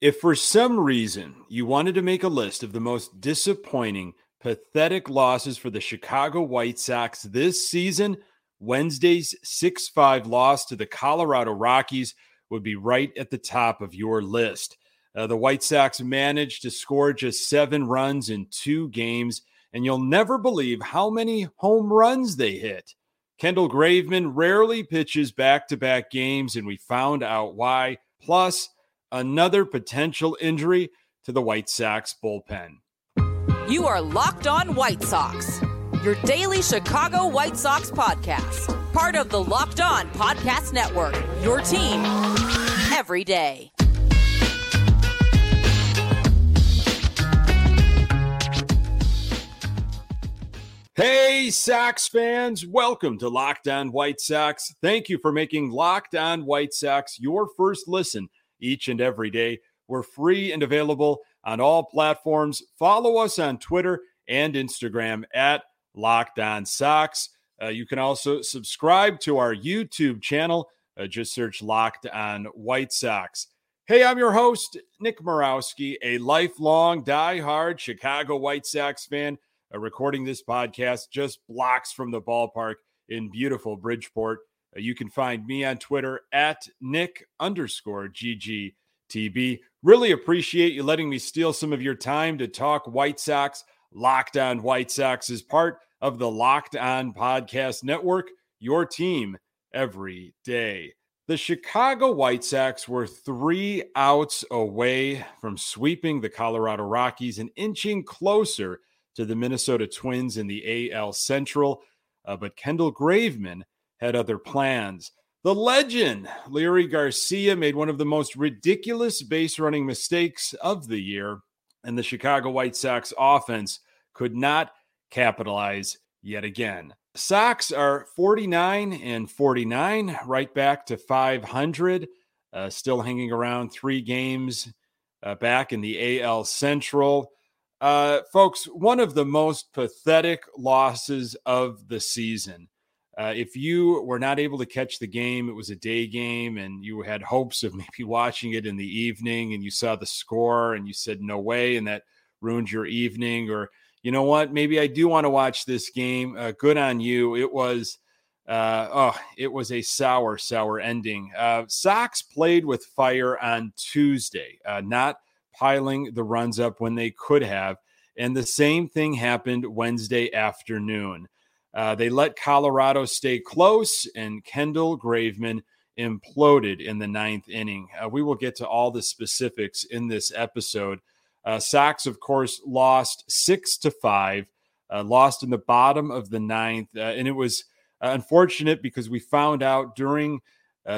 If for some reason you wanted to make a list of the most disappointing, pathetic losses for the Chicago White Sox this season, Wednesday's 6 5 loss to the Colorado Rockies would be right at the top of your list. Uh, the White Sox managed to score just seven runs in two games, and you'll never believe how many home runs they hit. Kendall Graveman rarely pitches back to back games, and we found out why. Plus, another potential injury to the White Sox bullpen. You are Locked On White Sox, your daily Chicago White Sox podcast, part of the Locked On Podcast Network, your team every day. Hey, Sox fans, welcome to Locked On White Sox. Thank you for making Locked On White Sox your first listen each and every day. We're free and available on all platforms. Follow us on Twitter and Instagram at Locked On. Uh, you can also subscribe to our YouTube channel. Uh, just search Locked On White Sox. Hey, I'm your host, Nick Morawski, a lifelong die-hard Chicago White Sox fan, uh, recording this podcast just blocks from the ballpark in beautiful Bridgeport. Uh, you can find me on Twitter at Nick underscore GGTB. Really appreciate you letting me steal some of your time to talk White Sox. Locked on White Sox is part of the Locked On Podcast Network, your team every day. The Chicago White Sox were three outs away from sweeping the Colorado Rockies and inching closer to the Minnesota Twins in the AL Central. Uh, but Kendall Graveman had other plans. The legend, Leury Garcia, made one of the most ridiculous base running mistakes of the year, and the Chicago White Sox offense could not capitalize yet again. Sox are 49 and 49, right back to 500, uh, still hanging around three games uh, back in the AL Central. Uh, folks, one of the most pathetic losses of the season. Uh, if you were not able to catch the game, it was a day game, and you had hopes of maybe watching it in the evening, and you saw the score, and you said no way, and that ruined your evening. Or you know what? Maybe I do want to watch this game. Uh, good on you. It was. Uh, oh, it was a sour, sour ending. Uh, Sox played with fire on Tuesday, uh, not piling the runs up when they could have. And the same thing happened Wednesday afternoon. Uh, they let Colorado stay close, and Kendall Graveman imploded in the ninth inning. Uh, we will get to all the specifics in this episode. Uh, Sox, of course, lost six to five, uh, lost in the bottom of the ninth, uh, and it was uh, unfortunate because we found out during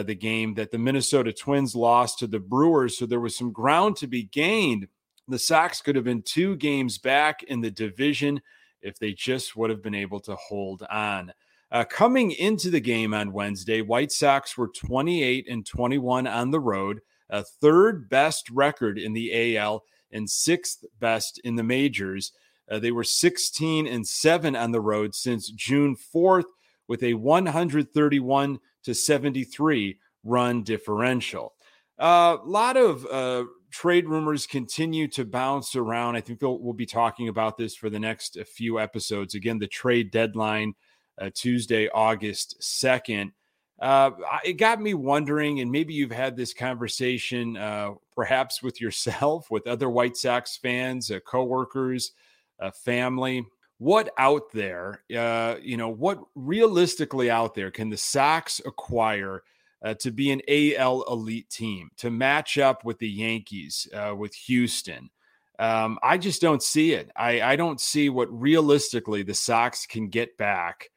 the game that the Minnesota Twins lost to the Brewers, so there was some ground to be gained. The Sox could have been two games back in the division if they just would have been able to hold on. Uh, coming into the game on Wednesday, White Sox were 28 and 21 on the road, a third best record in the AL and sixth best in the majors. Uh, they were 16 and 7 on the road since June 4th with a 131 to 73 run differential. A uh, lot of uh, trade rumors continue to bounce around. I think we'll, we'll be talking about this for the next uh, few episodes. Again, the trade deadline uh, Tuesday, August 2nd. Uh, it got me wondering, and maybe you've had this conversation uh, perhaps with yourself, with other White Sox fans, uh, coworkers, uh, family. What out there, uh, you know, what realistically out there can the Sox acquire uh, to be an AL elite team, to match up with the Yankees, uh, with Houston. Um, I just don't see it. I, I, don't see what realistically the Sox can get back,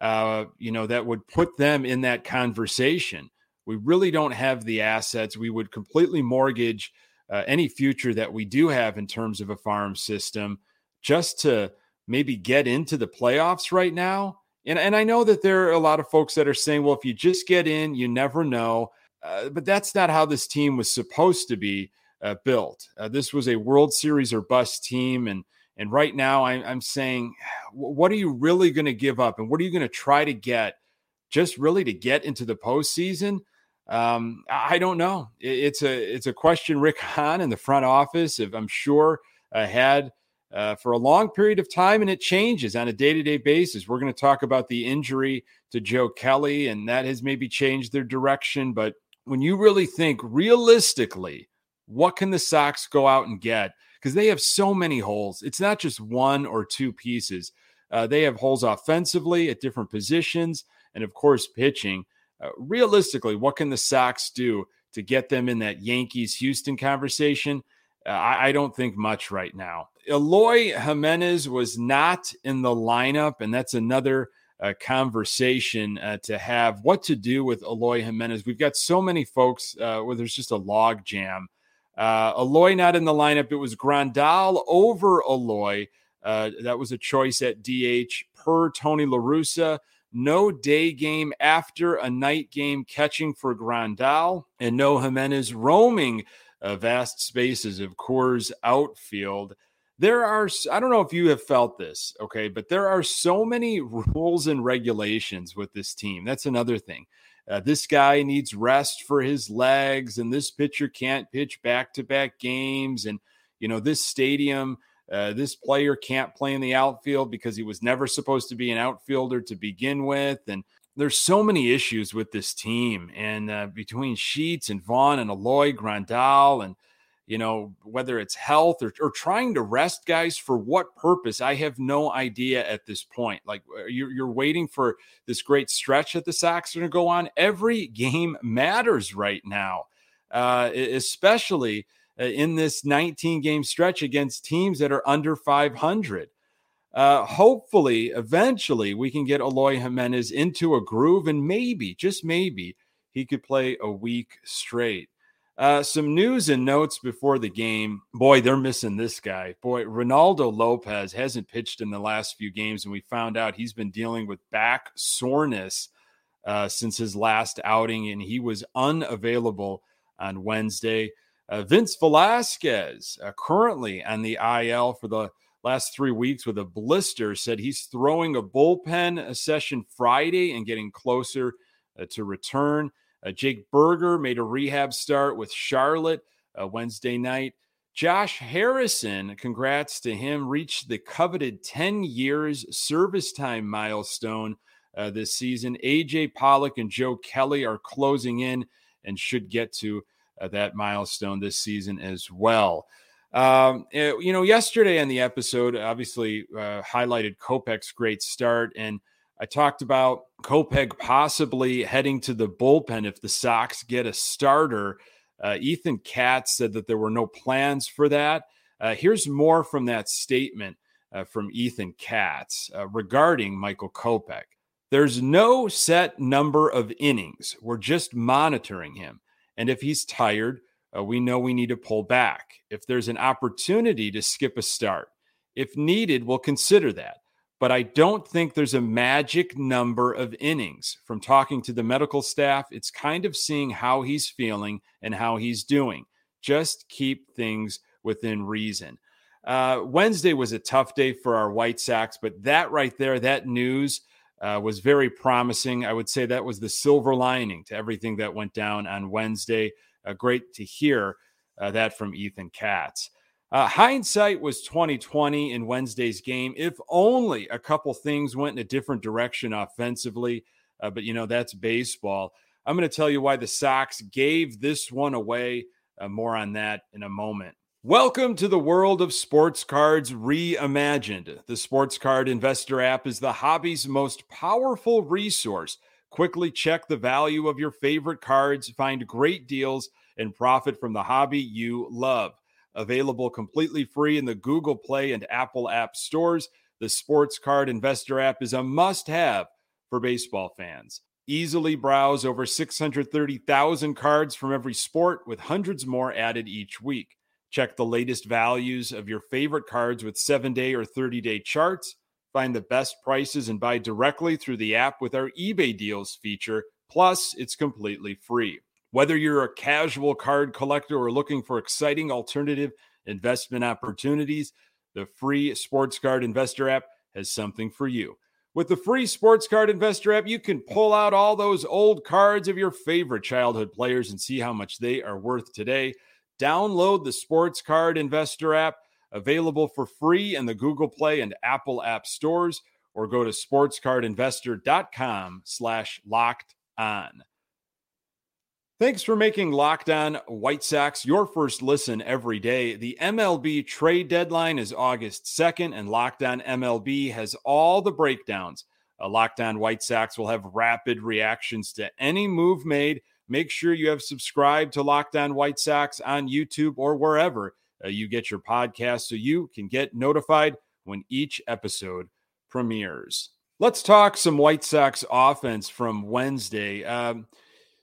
uh, you know, that would put them in that conversation. We really don't have the assets. We would completely mortgage uh, any future that we do have in terms of a farm system just to maybe get into the playoffs right now. And, and I know that there are a lot of folks that are saying, well, if you just get in, you never know. Uh, but that's not how this team was supposed to be uh, built. Uh, this was a World Series or bust team. And, and right now, I, I'm saying, what are you really going to give up? And what are you going to try to get just really to get into the postseason? Um, I don't know. It's a it's a question Rick Hahn in the front office, if I'm sure, uh, had uh, for a long period of time, and it changes on a day to day basis. We're going to talk about the injury to Joe Kelly, and that has maybe changed their direction. But when you really think realistically, what can the Sox go out and get? Because they have so many holes. It's not just one or two pieces. Uh, they have holes offensively at different positions, and of course, pitching. Uh, realistically, what can the Sox do to get them in that Yankees Houston conversation? Uh, I, I, don't think much right now. Eloy Jimenez was not in the lineup, and that's another uh, conversation uh, to have. What to do with Eloy Jimenez? We've got so many folks uh, where there's just a log jam. Uh, Eloy not in the lineup. It was Grandal over Eloy. that was a choice at DH per Tony LaRussa no day game after a night game catching for Grandal, and no Jimenez roaming uh, vast spaces of Coors outfield. There are, I don't know if you have felt this, okay, but there are so many rules and regulations with this team. That's another thing. Uh, this guy needs rest for his legs, and this pitcher can't pitch back to back games. And, you know, this stadium uh, this player can't play in the outfield because he was never supposed to be an outfielder to begin with. And there's so many issues with this team. And uh, between Sheets and Vaughn and Eloy Grandal and you know, whether it's health or, or trying to rest guys for what purpose, I have no idea at this point. Like uh, you're, you're waiting for this great stretch that the Sox are going to go on. Every game matters right now, uh, especially uh, in this 19 game stretch against teams that are under 500. Uh, hopefully, eventually, we can get Eloy Jimenez into a groove and maybe, just maybe, he could play a week straight. Uh, some news and notes before the game. Boy, they're missing this guy. Boy, Reynaldo Lopez hasn't pitched in the last few games, and we found out he's been dealing with back soreness uh, since his last outing, and he was unavailable on Wednesday. Uh, Vince Velasquez, uh, currently on the IL for the last three weeks with a blister, said he's throwing a bullpen a session Friday and getting closer uh, to return. Uh, Jake Burger made a rehab start with Charlotte uh, Wednesday night. Josh Harrison, congrats to him, reached the coveted 10 years service time milestone uh, this season. AJ Pollock and Joe Kelly are closing in and should get to uh, that milestone this season as well. Um, eh, you know, yesterday on the episode, obviously uh, highlighted Kopech's great start, and I talked about Kopech possibly heading to the bullpen if the Sox get a starter. Uh, Ethan Katz said that there were no plans for that. Uh, here's more from that statement uh, from Ethan Katz uh, regarding Michael Kopech. There's no set number of innings. We're just monitoring him. And if he's tired, uh, we know we need to pull back. If there's an opportunity to skip a start, if needed, we'll consider that. But I don't think there's a magic number of innings. From talking to the medical staff, it's kind of seeing how he's feeling and how he's doing. Just keep things within reason. Uh, Wednesday was a tough day for our White Sox, but that right there, that news uh, was very promising. I would say that was the silver lining to everything that went down on Wednesday. Uh, great to hear uh, that from Ethan Katz. Uh, hindsight was 2020 in Wednesday's game. If only a couple things went in a different direction offensively, uh, but you know that's baseball. I'm going to tell you why the Sox gave this one away. Uh, more on that in a moment. Welcome to the world of sports cards reimagined. The Sports Card Investor app is the hobby's most powerful resource. Quickly check the value of your favorite cards, find great deals, and profit from the hobby you love. Available completely free in the Google Play and Apple App stores, the Sports Card Investor app is a must have for baseball fans. Easily browse over 630,000 cards from every sport, with hundreds more added each week. Check the latest values of your favorite cards with seven day or 30 day charts. Find the best prices and buy directly through the app with our eBay deals feature. Plus, it's completely free. Whether you're a casual card collector or looking for exciting alternative investment opportunities, the free Sports Card Investor app has something for you. With the free sports card investor app, you can pull out all those old cards of your favorite childhood players and see how much they are worth today. Download the sports card investor app, available for free in the Google Play and Apple app stores, or go to sportscardinvestor.com slash locked on. Thanks for making Locked On White Sox your first listen every day. The MLB trade deadline is August 2nd, and Locked On MLB has all the breakdowns. On White Sox will have rapid reactions to any move made. Make sure you have subscribed to Locked On White Sox on YouTube or wherever uh, you get your podcast so you can get notified when each episode premieres. Let's talk some White Sox offense from Wednesday. Um,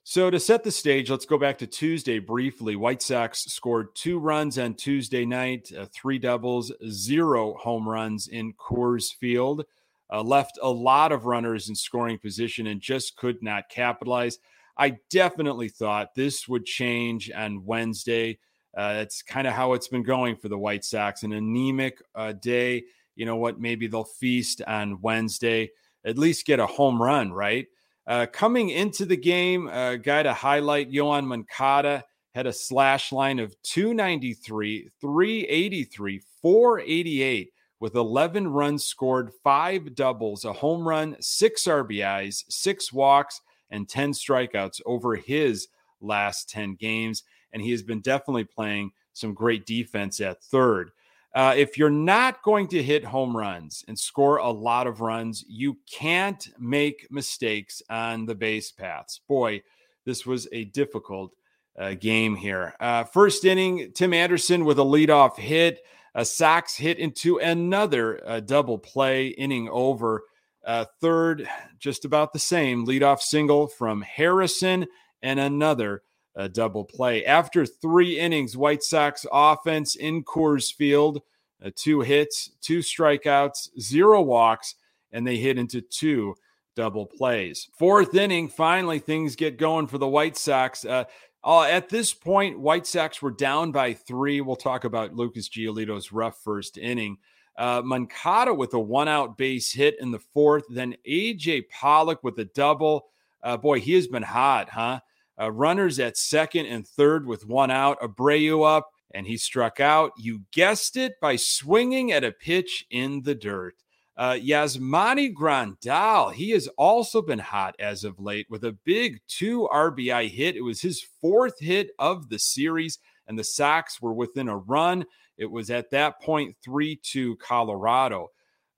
so, to set the stage, let's go back to Tuesday briefly. White Sox scored two runs on Tuesday night, uh, three doubles, zero home runs in Coors Field. Uh, left a lot of runners in scoring position and just could not capitalize. I definitely thought this would change on Wednesday. Uh, that's kind of how it's been going for the White Sox. An anemic uh, day. You know what? Maybe they'll feast on Wednesday, at least get a home run, right? Uh, coming into the game, a guy to highlight, Yoan Moncada had a slash line of 293, 383, 488 with 11 runs scored, five doubles, a home run, six RBIs, six walks, and 10 strikeouts over his last 10 games. And he has been definitely playing some great defense at third. Uh, if you're not going to hit home runs and score a lot of runs, you can't make mistakes on the base paths. Boy, this was a difficult uh, game here. Uh, first inning, Tim Anderson with a leadoff hit. A Sox hit into another uh, double play, inning over. Uh, third, just about the same leadoff single from Harrison and another a double play. After three innings, White Sox offense in Coors Field, uh, two hits, two strikeouts, zero walks, and they hit into two double plays. Fourth inning, finally things get going for the White Sox. Uh, uh, at this point, White Sox were down by three. We'll talk about Lucas Giolito's rough first inning. Uh, Moncada with a one out base hit in the fourth. Then AJ Pollock with a double. Uh, boy, he has been hot, huh? Uh, runners at second and third with one out. Abreu up, and he struck out. You guessed it by swinging at a pitch in the dirt. Uh, Yasmani Grandal, he has also been hot as of late with a big two RBI hit. It was his fourth hit of the series, and the Sox were within a run. It was at that point 3 2 Colorado.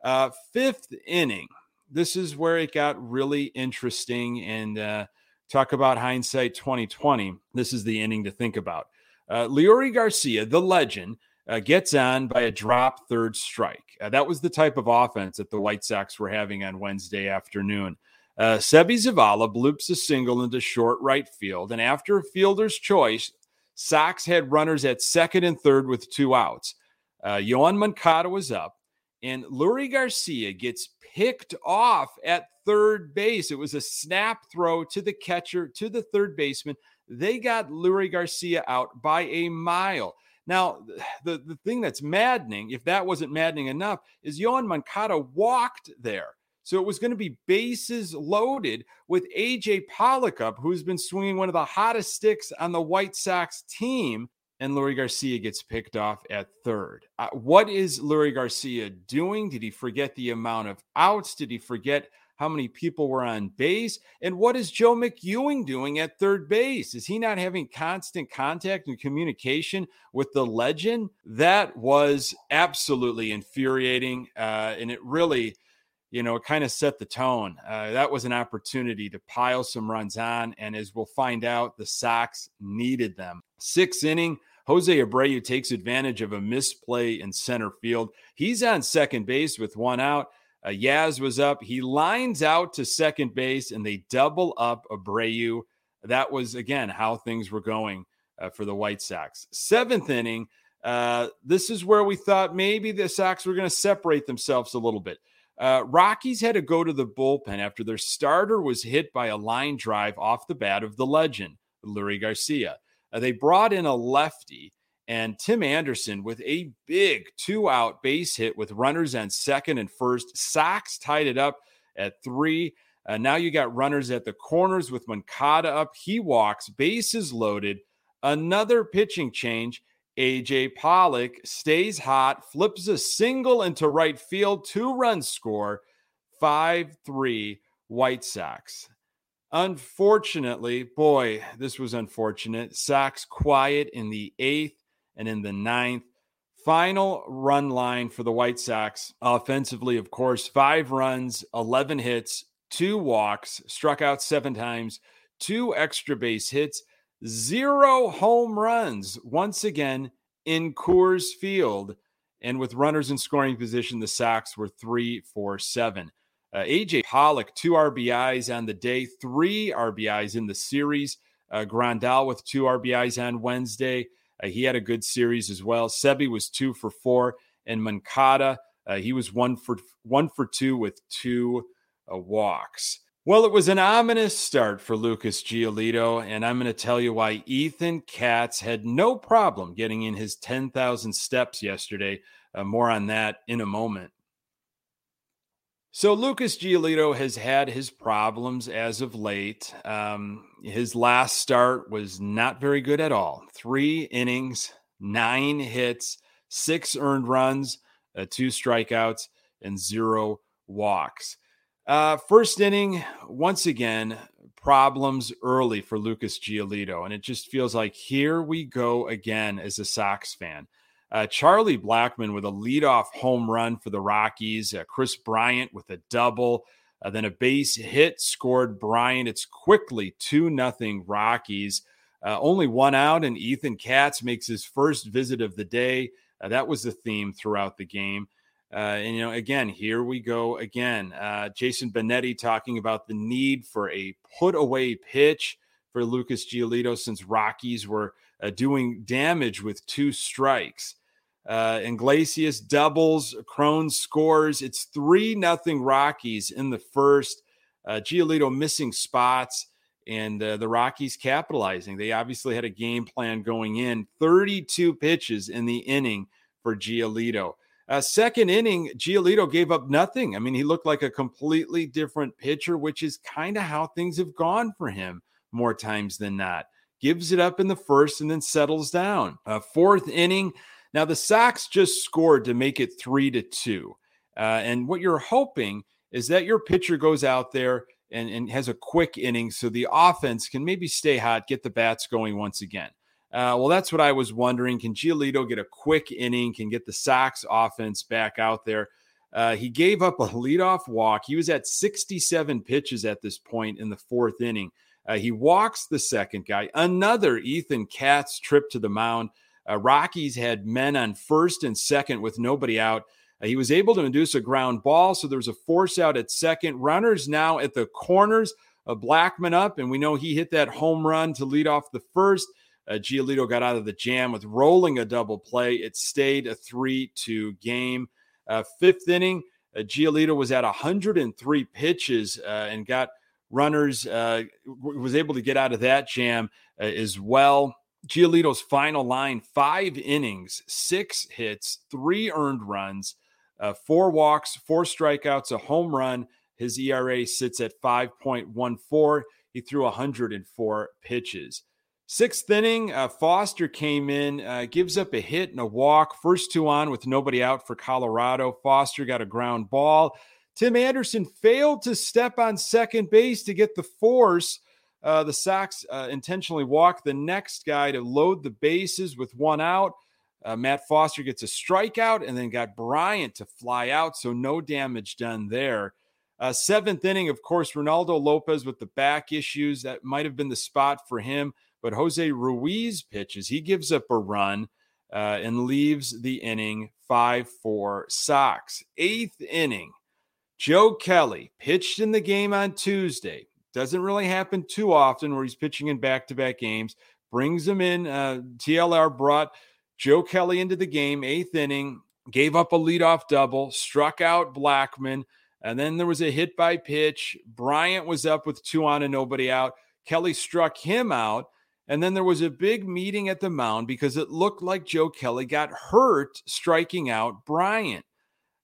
Uh, fifth inning. This is where it got really interesting. And uh, talk about hindsight 2020. This is the inning to think about. Uh, Leury Garcia, the legend, uh, gets on by a drop third strike. Uh, that was the type of offense that the White Sox were having on Wednesday afternoon. Uh, Seby Zavala bloops a single into short right field, and after a fielder's choice, Sox had runners at second and third with two outs. Uh, Yoan Moncada was up, and Leury Garcia gets picked off at third base. It was a snap throw to the catcher, to the third baseman. They got Leury Garcia out by a mile. Now, the, the thing that's maddening, if that wasn't maddening enough, is Yoan Moncada walked there. So it was going to be bases loaded with AJ Pollock up, who's been swinging one of the hottest sticks on the White Sox team. And Leury Garcia gets picked off at third. Uh, what is Leury Garcia doing? Did he forget the amount of outs? Did he forget how many people were on base, and what is Joe McEwing doing at third base? Is he not having constant contact and communication with the legend? That was absolutely infuriating, uh, and it really, you know, kind of set the tone. Uh, that was an opportunity to pile some runs on, and as we'll find out, the Sox needed them. Sixth inning. Jose Abreu takes advantage of a misplay in center field. He's on second base with one out. Uh, Yaz was up. He lines out to second base and they double up Abreu. That was, again, how things were going uh, for the White Sox. Seventh inning. Uh, this is where we thought maybe the Sox were going to separate themselves a little bit. Uh, Rockies had to go to the bullpen after their starter was hit by a line drive off the bat of the legend, Leury Garcia. Uh, they brought in a lefty and Tim Anderson with a big two out base hit with runners on second and first. Sox tied it up. at three. Uh, now you got runners at the corners with Moncada up. He walks, bases loaded. Another pitching change. AJ Pollock stays hot, flips a single into right field, two run score, 5 3 White Sox. Unfortunately, boy, this was unfortunate. Sox quiet in the eighth and in the ninth. Final run line for the White Sox offensively, of course, five runs, 11 hits, two walks, struck out seven times, two extra base hits, zero home runs once again in Coors Field. And with runners in scoring position, the Sox were three, four, seven. Uh, AJ Pollock, two RBIs on the day, three RBIs in the series. Uh, Grandal with two RBIs on Wednesday. Uh, he had a good series as well. Seby was two for four, and Moncada uh, he was one for one for two with two uh, walks. Well, it was an ominous start for Lucas Giolito, and I'm going to tell you why Ethan Katz had no problem getting in his 10,000 steps yesterday. Uh, more on that in a moment. So Lucas Giolito has had his problems as of late. Um, his last start was not very good at all. Three innings, nine hits, six earned runs, uh, two strikeouts, and zero walks. Uh, first inning, once again, problems early for Lucas Giolito, and it just feels like here we go again as a Sox fan. Uh, Charlie Blackmon with a leadoff home run for the Rockies. Uh, Kris Bryant with a double. Uh, then a base hit scored Bryant. It's quickly 2 nothing Rockies. Uh, only one out, and Ethan Katz makes his first visit of the day. Uh, that was the theme throughout the game. Uh, and, you know, again, here we go again. Jason Benetti talking about the need for a put away pitch for Lucas Giolito since Rockies were uh, doing damage with two strikes. Uh, Iglesias doubles, Cron scores. It's 3 nothing Rockies in the first. Uh, Giolito missing spots and uh, the Rockies capitalizing. They obviously had a game plan going in 32 pitches in the inning for Giolito. Uh, second inning, Giolito gave up nothing. I mean, he looked like a completely different pitcher, which is kind of how things have gone for him more times than not gives it up in the first, and then settles down. Uh, fourth inning. Now the Sox just scored to make it three to two, uh, and what you're hoping is that your pitcher goes out there and, and has a quick inning, so the offense can maybe stay hot, get the bats going once again. Uh, well, that's what I was wondering. Can Giolito get a quick inning? Can get the Sox offense back out there? Uh, he gave up a leadoff walk. He was at 67 pitches at this point in the fourth inning. Uh, he walks the second guy. Another Ethan Katz trip to the mound. Uh, Rockies had men on first and second with nobody out. Uh, he was able to induce a ground ball, so there was a force out at second. Runners now at the corners. Uh, Blackmon up, and we know he hit that home run to lead off the first. Uh, Giolito got out of the jam with rolling a double play. It stayed a 3 2 game. Uh, fifth inning, uh, Giolito was at 103 pitches uh, and got runners, uh, was able to get out of that jam uh, as well. Giolito's final line five innings, six hits, three earned runs, uh, four walks, four strikeouts, a home run. His ERA sits at 5.14. He threw 104 pitches. Sixth inning, uh, Foster came in, uh, gives up a hit and a walk. First two on with nobody out for Colorado. Foster got a ground ball. Tim Anderson failed to step on second base to get the force. Uh, the Sox uh, intentionally walk the next guy to load the bases with one out. Uh, Matt Foster gets a strikeout and then got Bryant to fly out, so no damage done there. Uh, seventh inning, of course, Reynaldo Lopez with the back issues. That might have been the spot for him, but Jose Ruiz pitches. He gives up a run uh, and leaves the inning 5 4 Sox. Eighth inning. Joe Kelly pitched in the game on Tuesday. Doesn't really happen too often where he's pitching in back to back games. Brings him in. Uh, TLR brought Joe Kelly into the game, eighth inning, gave up a leadoff double, struck out Blackmon. And then there was a hit by pitch. Bryant was up with two on and nobody out. Kelly struck him out. And then there was a big meeting at the mound because it looked like Joe Kelly got hurt striking out Bryant.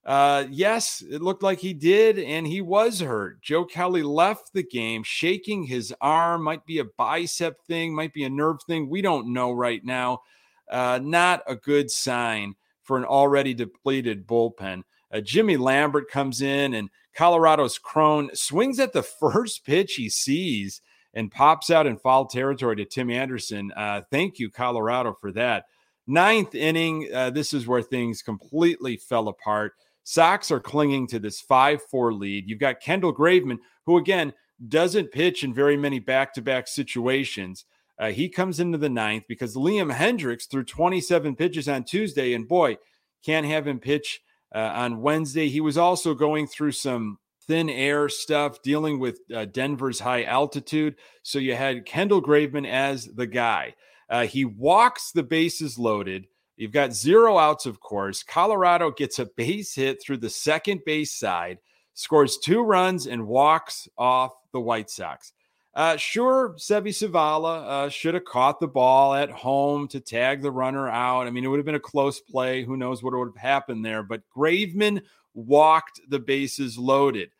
Uh, yes, it looked like he did, and he was hurt. Joe Kelly left the game shaking his arm. Might be a bicep thing, might be a nerve thing. We don't know right now. Uh, not a good sign for an already depleted bullpen. Uh, Jimmy Lambert comes in, and Colorado's Cron swings at the first pitch he sees and pops out in foul territory to Tim Anderson. Uh, thank you, Colorado, for that. Ninth inning, uh, this is where things completely fell apart. Sox are clinging to this 5 4 lead. You've got Kendall Graveman, who again doesn't pitch in very many back to back situations. Uh, he comes into the ninth because Liam Hendriks threw 27 pitches on Tuesday, and boy, can't have him pitch uh, on Wednesday. He was also going through some thin air stuff, dealing with uh, Denver's high altitude. So you had Kendall Graveman as the guy. Uh, he walks the bases loaded. You've got zero outs, of course. Colorado gets a base hit through the second base side, scores two runs, and walks off the White Sox. Uh, sure, Seby Zavala uh, should have caught the ball at home to tag the runner out. I mean, it would have been a close play. Who knows what would have happened there? But Graveman walked the bases loaded.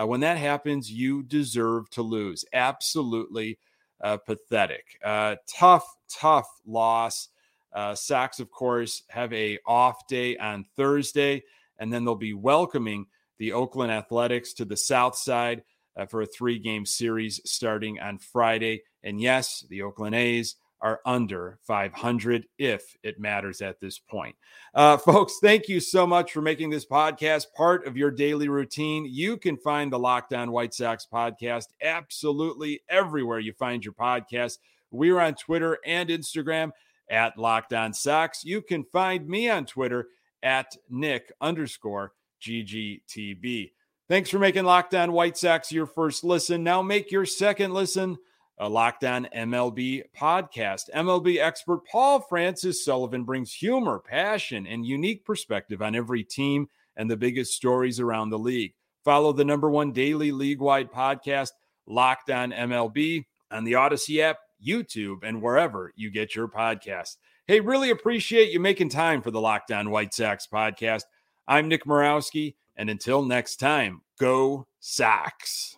Uh, when that happens, you deserve to lose. Absolutely uh, pathetic. Uh, tough, tough loss. Uh, of course, have a off day on Thursday, and then they'll be welcoming the Oakland Athletics to the South Side uh, for a three game series starting on Friday. And yes, the Oakland A's are under 500 if it matters at this point. Uh, folks, thank you so much for making this podcast part of your daily routine. You can find the Locked On White Sox podcast absolutely everywhere you find your podcast. We're on Twitter and Instagram at Locked On Sox. You can find me on Twitter at Nick underscore GGTB. Thanks for making Locked On White Sox your first listen. Now make your second listen a Locked On MLB podcast. MLB expert Paul Francis Sullivan brings humor, passion, and unique perspective on every team and the biggest stories around the league. Follow the number one daily league wide podcast, Locked On MLB, on the Audacy app, YouTube, and wherever you get your podcast. Hey, really appreciate you making time for the Locked On White Sox podcast. I'm Nick Morawski. And until next time, go Sox.